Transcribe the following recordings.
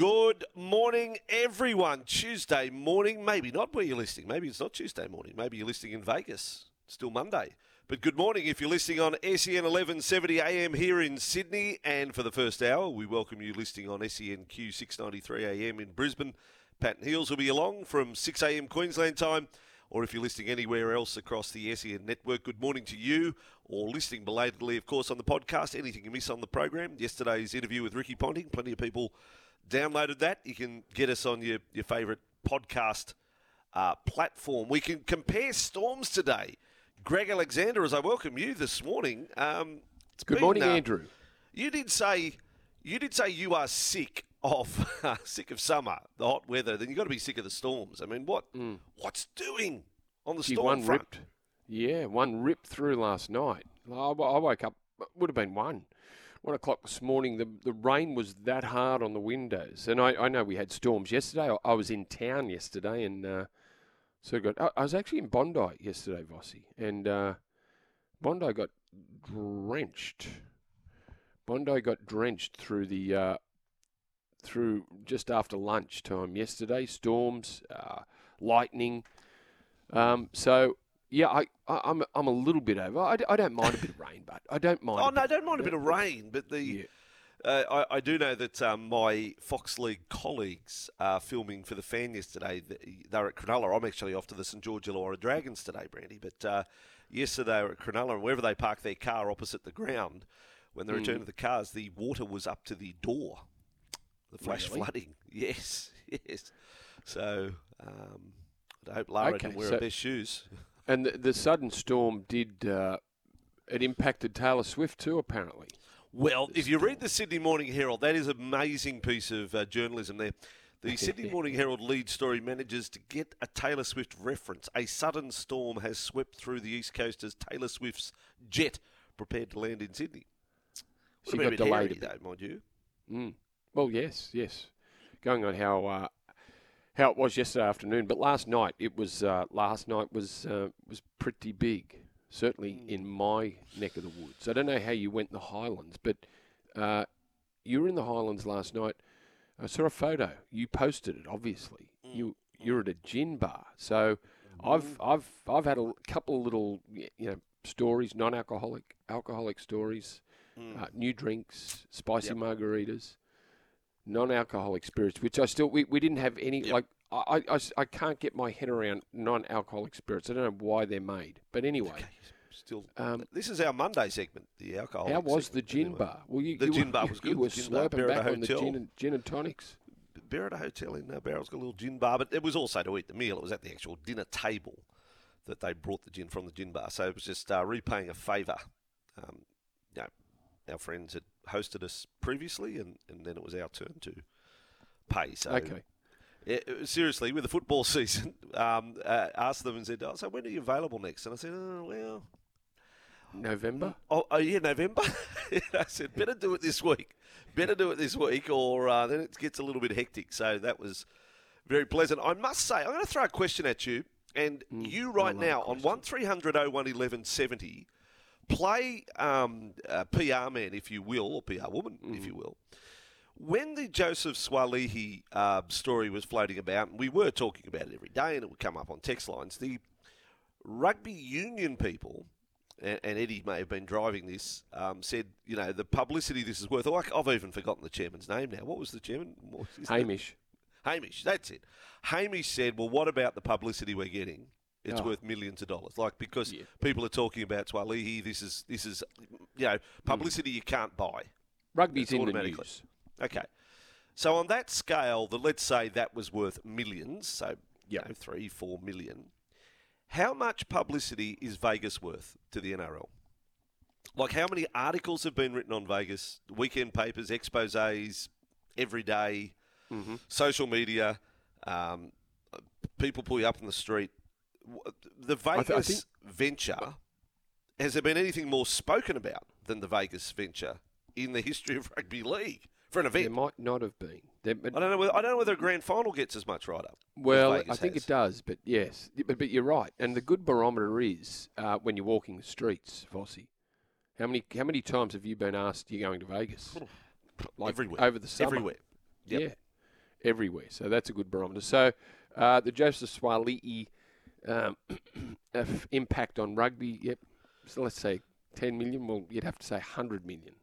Good morning, everyone. Tuesday morning, maybe not where you're listening. Maybe it's not Tuesday morning. Maybe you're listening in Vegas. Still Monday. But good morning if you're listening on SEN 1170 AM here in Sydney. And for the first hour, we welcome you listening on SENQ 693 AM in Brisbane. Pat and Heals will be along from 6 AM Queensland time. Or if you're listening anywhere else across the SEN network, good morning to you. Or listening belatedly, of course, on the podcast. Anything you miss on the program. Yesterday's interview with Ricky Ponting. Plenty of people downloaded that. You can get us on your, your favourite podcast uh, platform. We can compare storms today. Greg Alexander, as I welcome you this morning. Um, Good been, morning, uh, Andrew. You did say you did say you are sick of sick of summer, the hot weather. Then you've got to be sick of the storms. I mean, what mm. what's doing on the Gee, storm one front? ripped. Yeah, one ripped through last night. I, I woke up. Would have been one one o'clock this morning, the, the rain was that hard on the windows. And I, I know we had storms yesterday. I, I was in town yesterday and uh, so got, I, I, was actually in Bondi yesterday, Vossi, and uh, Bondi got drenched. Bondi got drenched through the uh, through just after lunchtime yesterday. Storms, uh, lightning. Um, so yeah, I, I, I'm, I'm a little bit over. I, I don't mind a bit of rain, but I don't mind. Oh no, I don't mind a bit of rain, but the. Yeah. Uh, I, I, do know that um, my Fox League colleagues are filming for the fan yesterday. They're at Cronulla. I'm actually off to the St George Illawarra Dragons today, Brandy. But uh, yesterday they were at Cronulla, and wherever they parked their car opposite the ground, when they mm. returned to the cars, the water was up to the door. The flash really? flooding. Yes, yes. So um, I hope Lara okay, didn't wear so, her best shoes. And the, the sudden storm did uh, it impacted Taylor Swift too, apparently. Well, if you read the Sydney Morning Herald, that is an amazing piece of uh, journalism there. The Sydney Morning Herald lead story manages to get a Taylor Swift reference. A sudden storm has swept through the east coast as Taylor Swift's jet prepared to land in Sydney. She got delayed, hairy, though, mind you. Mm. Well, yes, yes. Going on how uh, how it was yesterday afternoon, but last night it was uh, last night was uh, was pretty big. Certainly mm. in my neck of the woods. I don't know how you went in the Highlands, but uh, you were in the Highlands last night. I saw a photo. You posted it. Obviously, mm. you you're at a gin bar. So mm. I've I've I've had a couple of little you know stories, non-alcoholic, alcoholic stories, mm. uh, new drinks, spicy yep. margaritas non-alcoholic spirits, which I still we, we didn't have any yep. like I, I, I can't get my head around non-alcoholic spirits. I don't know why they're made, but anyway. Okay. Still, um, this is our Monday segment, the alcohol. How was the gin anyway. bar? Well, you, the you, gin bar was good. You were slurping back on the gin and, gin and tonics. Bear at a Hotel in uh, Bowral's got a little gin bar, but it was also to eat the meal. It was at the actual dinner table that they brought the gin from the gin bar. So it was just uh, repaying a favour. Um, you know, our friends had hosted us previously, and, and then it was our turn to pay. So okay. It, seriously, with the football season, um, uh, asked them and said, oh, "So when are you available next?" And I said, "Oh well, November." Oh, oh yeah, November. I said, "Better do it this week. Better do it this week, or uh, then it gets a little bit hectic." So that was very pleasant. I must say, I'm going to throw a question at you, and mm, you right now on one three hundred oh one eleven seventy play um, PR man, if you will, or PR woman, mm. if you will. When the Joseph Suaalii uh, story was floating about, and we were talking about it every day, and it would come up on text lines, the rugby union people, and, and Eddie may have been driving this, um, said, you know, the publicity this is worth. Oh, I've even forgotten the chairman's name now. What was the chairman? Hamish. Hamish, that's it. Hamish said, "Well, what about the publicity we're getting? It's Oh. worth millions of dollars. Like because Yeah. people are talking about Suaalii. This is this is you know publicity you can't buy. Rugby's It's in the news. Okay. So on that scale, that let's say that was worth millions, so you know, three, four million. How much publicity is Vegas worth to the NRL? Like how many articles have been written on Vegas? Weekend papers, exposés, every day, Mm-hmm. social media, um, people pull you up in the street. The I th- I Vegas think- venture, has there been anything more spoken about than the Vegas venture in the history of rugby league for an event? There might not have been. There, I don't know. Whether, I don't know whether a grand final gets as much right up. well, Vegas I think has. it does, but yes. But, but you're right. And the good barometer is uh, when you're walking the streets, Vossi. How many how many times have you been asked you're going to Vegas? Like everywhere. over the summer. Everywhere. Yep. Yeah, everywhere. So that's a good barometer. So uh, the Joseph Suaalii um, f- impact on rugby, yep. So let's say 10 million. Well, you'd have to say 100 million.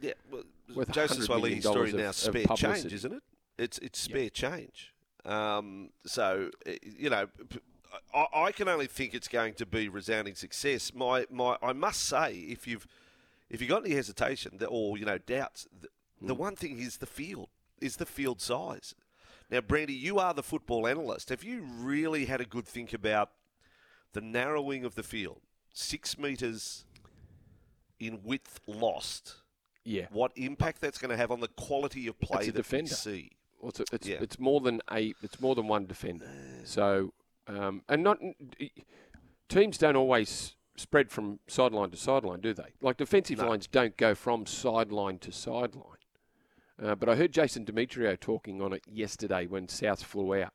Yeah. Well, Worth Joseph $100 million story of- now of spare publicity. change, isn't it? It's it's spare change. Um, so eh, you know, I, I can only think it's going to be resounding success. My my, I must say, if you've if you got any hesitation or you know doubts, the, Hmm. the one thing is the field is the field size. Now, Brandy, you are the football analyst. Have you really had a good think about the narrowing of the field? Six metres in width lost. Yeah. What impact that's going to have on the quality of play that we see? Well, it's, it's, Yeah. it's more than a it's more than one defender. So um, and not teams don't always spread from sideline to sideline, do they? Like defensive No. lines don't go from sideline to sideline. Uh, but I heard Jason Demetriou talking on it yesterday when South flew out,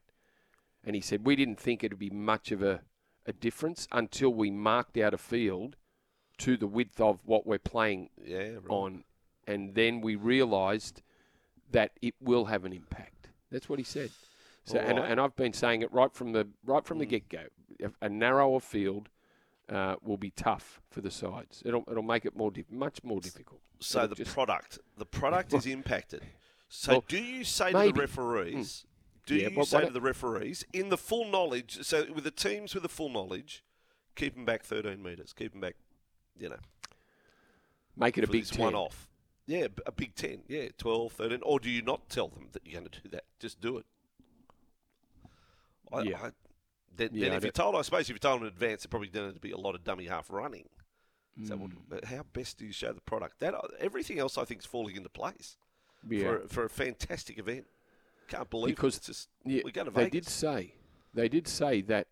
and he said we didn't think it'd be much of a, a difference until we marked out a field to the width of what we're playing Yeah, right. on, and then we realised that it will have an impact. That's what he said. So, and, and I've been saying it right from the right from the Mm. get go. A narrower field uh, will be tough for the sides. It'll it'll make it more much more difficult. So It'll the just- product, the product is impacted. So Well, do you say to the referees? Do Yeah, you but say to the referees in the full knowledge? So with the teams with the full knowledge, keep them back 13 metres. Keep them back, you know, make it a big this 10. one off. Yeah, a big 10. Yeah, 12, 13. Or do you not tell them that you're going to do that? Just do it. I, Yeah. I, then, Yeah, if you told, I suppose if you told them in advance, it probably going to be a lot of dummy half running. So Mm. what- how best do you show the product? That everything else, I think, is falling into place Yeah. for, for a fantastic event. Can't believe Because- it. It's just Yeah, we go to they did say they did say that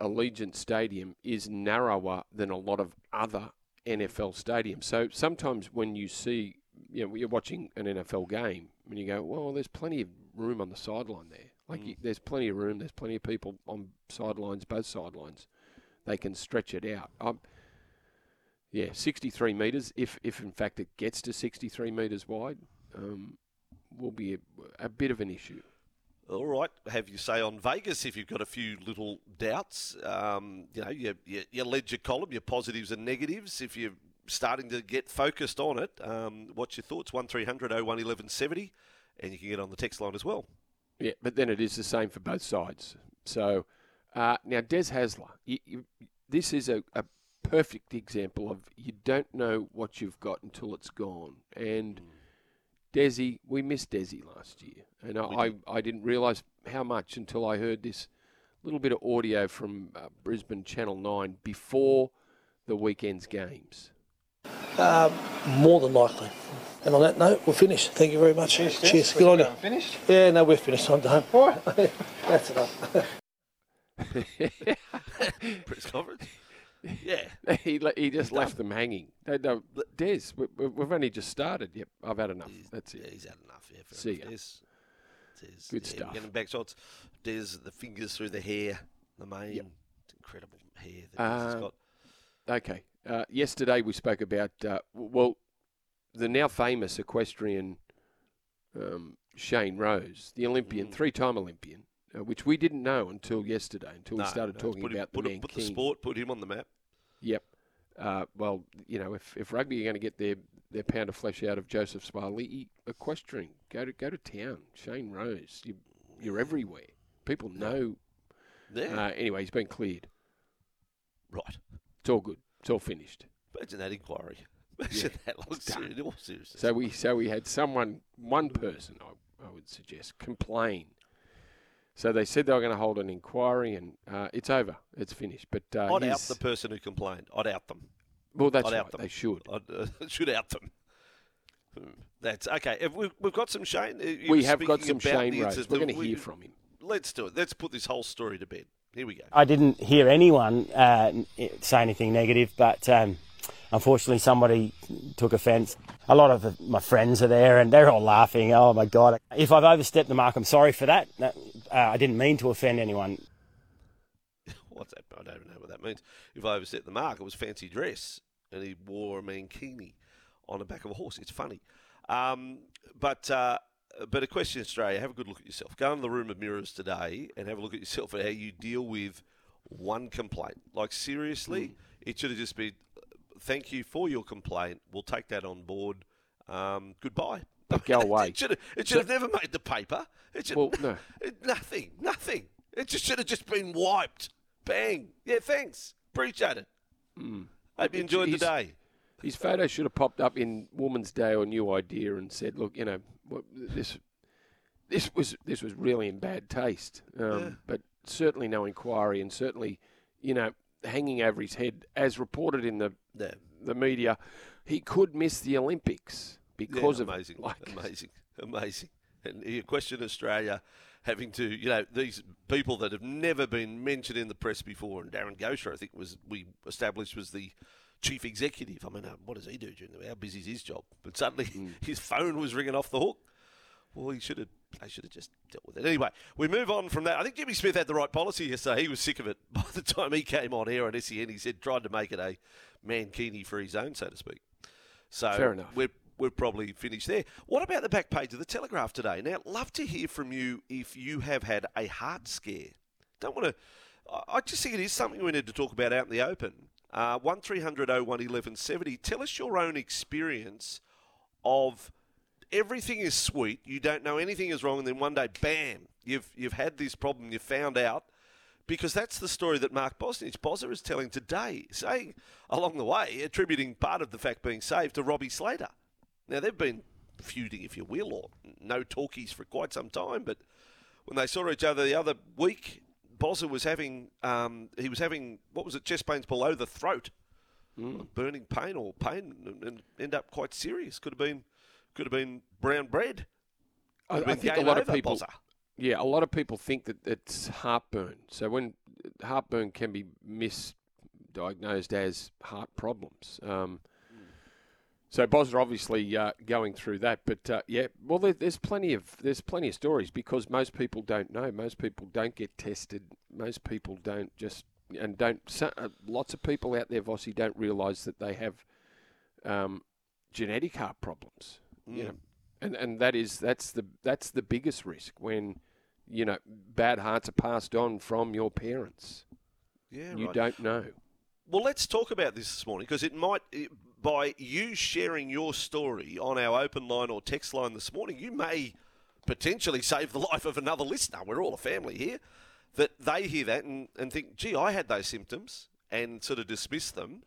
Allegiant Stadium is narrower than a lot of other NFL stadiums. So sometimes when you see, you know, you're watching an NFL game and you go, well, there's plenty of room on the sideline there. Like you, there's plenty of room. There's plenty of people on sidelines, both sidelines. They can stretch it out. Um, yeah, 63 metres. If if in fact it gets to 63 metres wide, um, will be a, a bit of an issue. All right, have you say on Vegas if you've got a few little doubts. Um, you know, your, your, your ledger column, your positives and negatives. If you're starting to get focused on it, um, what's your thoughts? One 01 1170 and you can get on the text line as well. Yeah, but then it is the same for both sides. So uh, now, Des Hasler, you, you, this is a, a perfect example of you don't know what you've got until it's gone. And Desi, we missed Desi last year, and I, I, I didn't realise how much until I heard this little bit of audio from uh, Brisbane Channel Nine before the weekend's games. Uh, more than likely. And on that note, we're finished. Thank you very much. Cheers. Cheers. Good on you. Finished? Yeah, no, we're finished. I'm done. All right. That's enough. Press conference. Yeah. he he just left them hanging. No, no, Des, we, we- we've only just started. Yep, I've had enough. That's Yeah, it. he's had enough. Yeah, fair See enough. ya. Des, Des, Good yeah, stuff. Getting back shots. Des, the fingers through the hair, the mane. Yep. Incredible hair that Des has Uh, got. Okay. Uh, yesterday we spoke about uh, well, the now famous equestrian um, Shane Rose, the Olympian, Mm. three-time Olympian, uh, which we didn't know until yesterday, until No, we started no, talking put about put, the him- man put king. the sport, put him on the map. Yep. Uh, well, you know, if, if rugby are going to get their, their pound of flesh out of Joseph Suaalii, equestrian, go to go to town. Shane Rose, you you're everywhere. People know. Yeah. Uh, anyway, he's been cleared. right. It's all good. It's all finished. Imagine that inquiry. Imagine that. Like, all seriousness. So we so we had someone, one person, I, I would suggest, complain. So they said they were going to hold an inquiry, and uh, it's over. It's finished. But uh, I'd out the person who complained. I'd out them. well, that's I'd right. They should. I'd, uh, should out them. Hmm. That's okay. Have we, we've got some Shane. uh, We have got some Shane Rose. We're going to we- hear from him. Let's do it. Let's put this whole story to bed. Here we go. I didn't hear anyone uh, say anything negative, but um, unfortunately, somebody took offence. A lot of the, my friends are there, and they're all laughing. Oh my god! If I've overstepped the mark, I'm sorry for that. That- uh, I didn't mean to offend anyone. What's that? I don't even know what that means. If I overstepped the mark, it was fancy dress, and he wore a mankini on the back of a horse. It's funny, um, but uh, but a question, Australia. Have a good look at yourself. Go into the room of mirrors today and have a look at yourself and how you deal with one complaint. Like seriously, it should have just been. Thank you for your complaint. We'll take that on board. Um, goodbye. But go away. It should have, it should have never made the paper. It should, Well, no. it- nothing, nothing. It just should have just been wiped. Bang. Yeah, thanks. Appreciate it. Hope you enjoyed the day. His photo should have popped up in Woman's Day or New Idea and said, "Look, you know, this this was this was really in bad taste." Um, But certainly no inquiry, and certainly, you know, hanging over his head, as reported in the Yeah. the media, he could miss the Olympics because yeah, of amazing, it. Like, amazing, amazing. And you question Australia having to, you know, these people that have never been mentioned in the press before. And Darren Gocher, I think, was we established was the chief executive. I mean, uh, what does he do during the How busy is his job? But suddenly Mm. his phone was ringing off the hook. Well, he should have. They should have just dealt with it. Anyway, we move on from that. I think Jimmy Smith had the right policy yesterday. He was sick of it by the time he came on air on SEN. He said tried to make it a mankini free zone, so to speak. So Fair enough. We're we're probably finished there. What about the back page of the Telegraph today? Now, love to hear from you if you have had a heart scare. Don't want to. I just think it is something we need to talk about out in the open. Uh, one 1170 Tell us your own experience of everything is sweet. You don't know anything is wrong, and then one day, bam, you've you've had this problem. You found out because that's the story that Mark Bosnich Bozza is telling today, saying along the way, attributing part of the fact being saved to Robbie Slater. Now they've been feuding, if you will, or no talkies for quite some time, but when they saw each other the other week, Bozza was having um, he was having what was it, chest pains below the throat, burning pain or pain, and, and end up quite serious. Could have been could have been brown bread. I, Could I have been think a lot of people. Bozza. Yeah, a lot of people think that it's heartburn. So when heartburn can be misdiagnosed as heart problems. Um, so Bozza obviously uh, going through that, but uh, yeah, well, there, there's plenty of there's plenty of stories because most people don't know. Most people don't get tested. Most people don't just and don't. So, uh, lots of people out there, Vossi, don't realise that they have um, genetic heart problems. You know, and and that is that's the that's the biggest risk when you know bad hearts are passed on from your parents. Yeah, you right. don't know. Well, let's talk about this this morning because it might, it- by you sharing your story on our open line or text line this morning, you may potentially save the life of another listener. We're all a family here. That they hear that and, and think, gee, I had those symptoms and sort of dismiss them.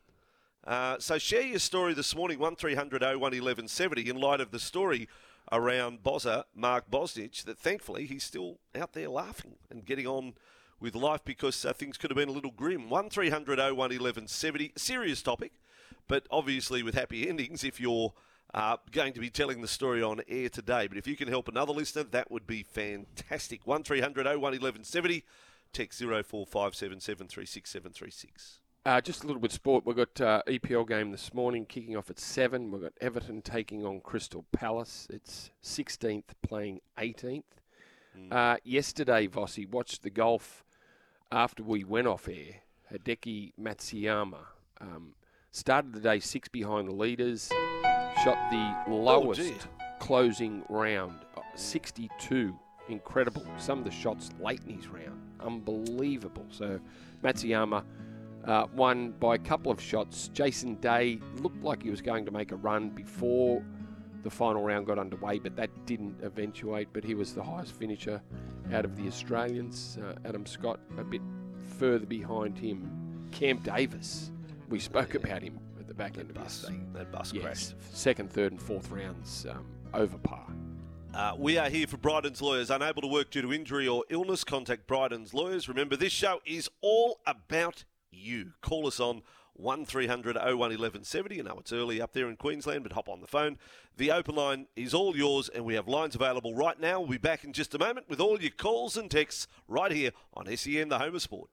Uh, so share your story this morning, 1300 01 1170, in light of the story around Bozza, Mark Bosnich, that thankfully he's still out there laughing and getting on with life because uh, things could have been a little grim. 1300 01 1170, serious topic, but obviously with happy endings if you're uh, going to be telling the story on air today. But if you can help another listener, that would be fantastic. 1300 01 1170, text 0457736736. Uh, just a little bit of sport. We've got uh, EPL game this morning kicking off at 7. We've got Everton taking on Crystal Palace. It's 16th playing 18th. Uh, yesterday, Vossi watched the golf after we went off air. Hideki Matsuyama um, started the day six behind the leaders, shot the lowest gee. closing round, uh, 62. Incredible. Some of the shots late in his round, unbelievable. So Matsuyama uh, won by a couple of shots. Jason Day looked like he was going to make a run before the final round got underway, but that didn't eventuate. But he was the highest finisher out of the Australians. Uh, Adam Scott a bit further behind him. Cam Davis, we spoke about him at the back end of bus, his thing. that bus Yes, crashed. second, third, and fourth rounds um, over par. Uh, we are here for Bryden's Lawyers. Unable to work due to injury or illness, contact Bryden's Lawyers. Remember, this show is all about you. Call us on 1300 01 1170. You know it's early up there in Queensland, but hop on the phone. The open line is all yours, and we have lines available right now. We'll be back in just a moment with all your calls and texts right here on SEN, the home of sport.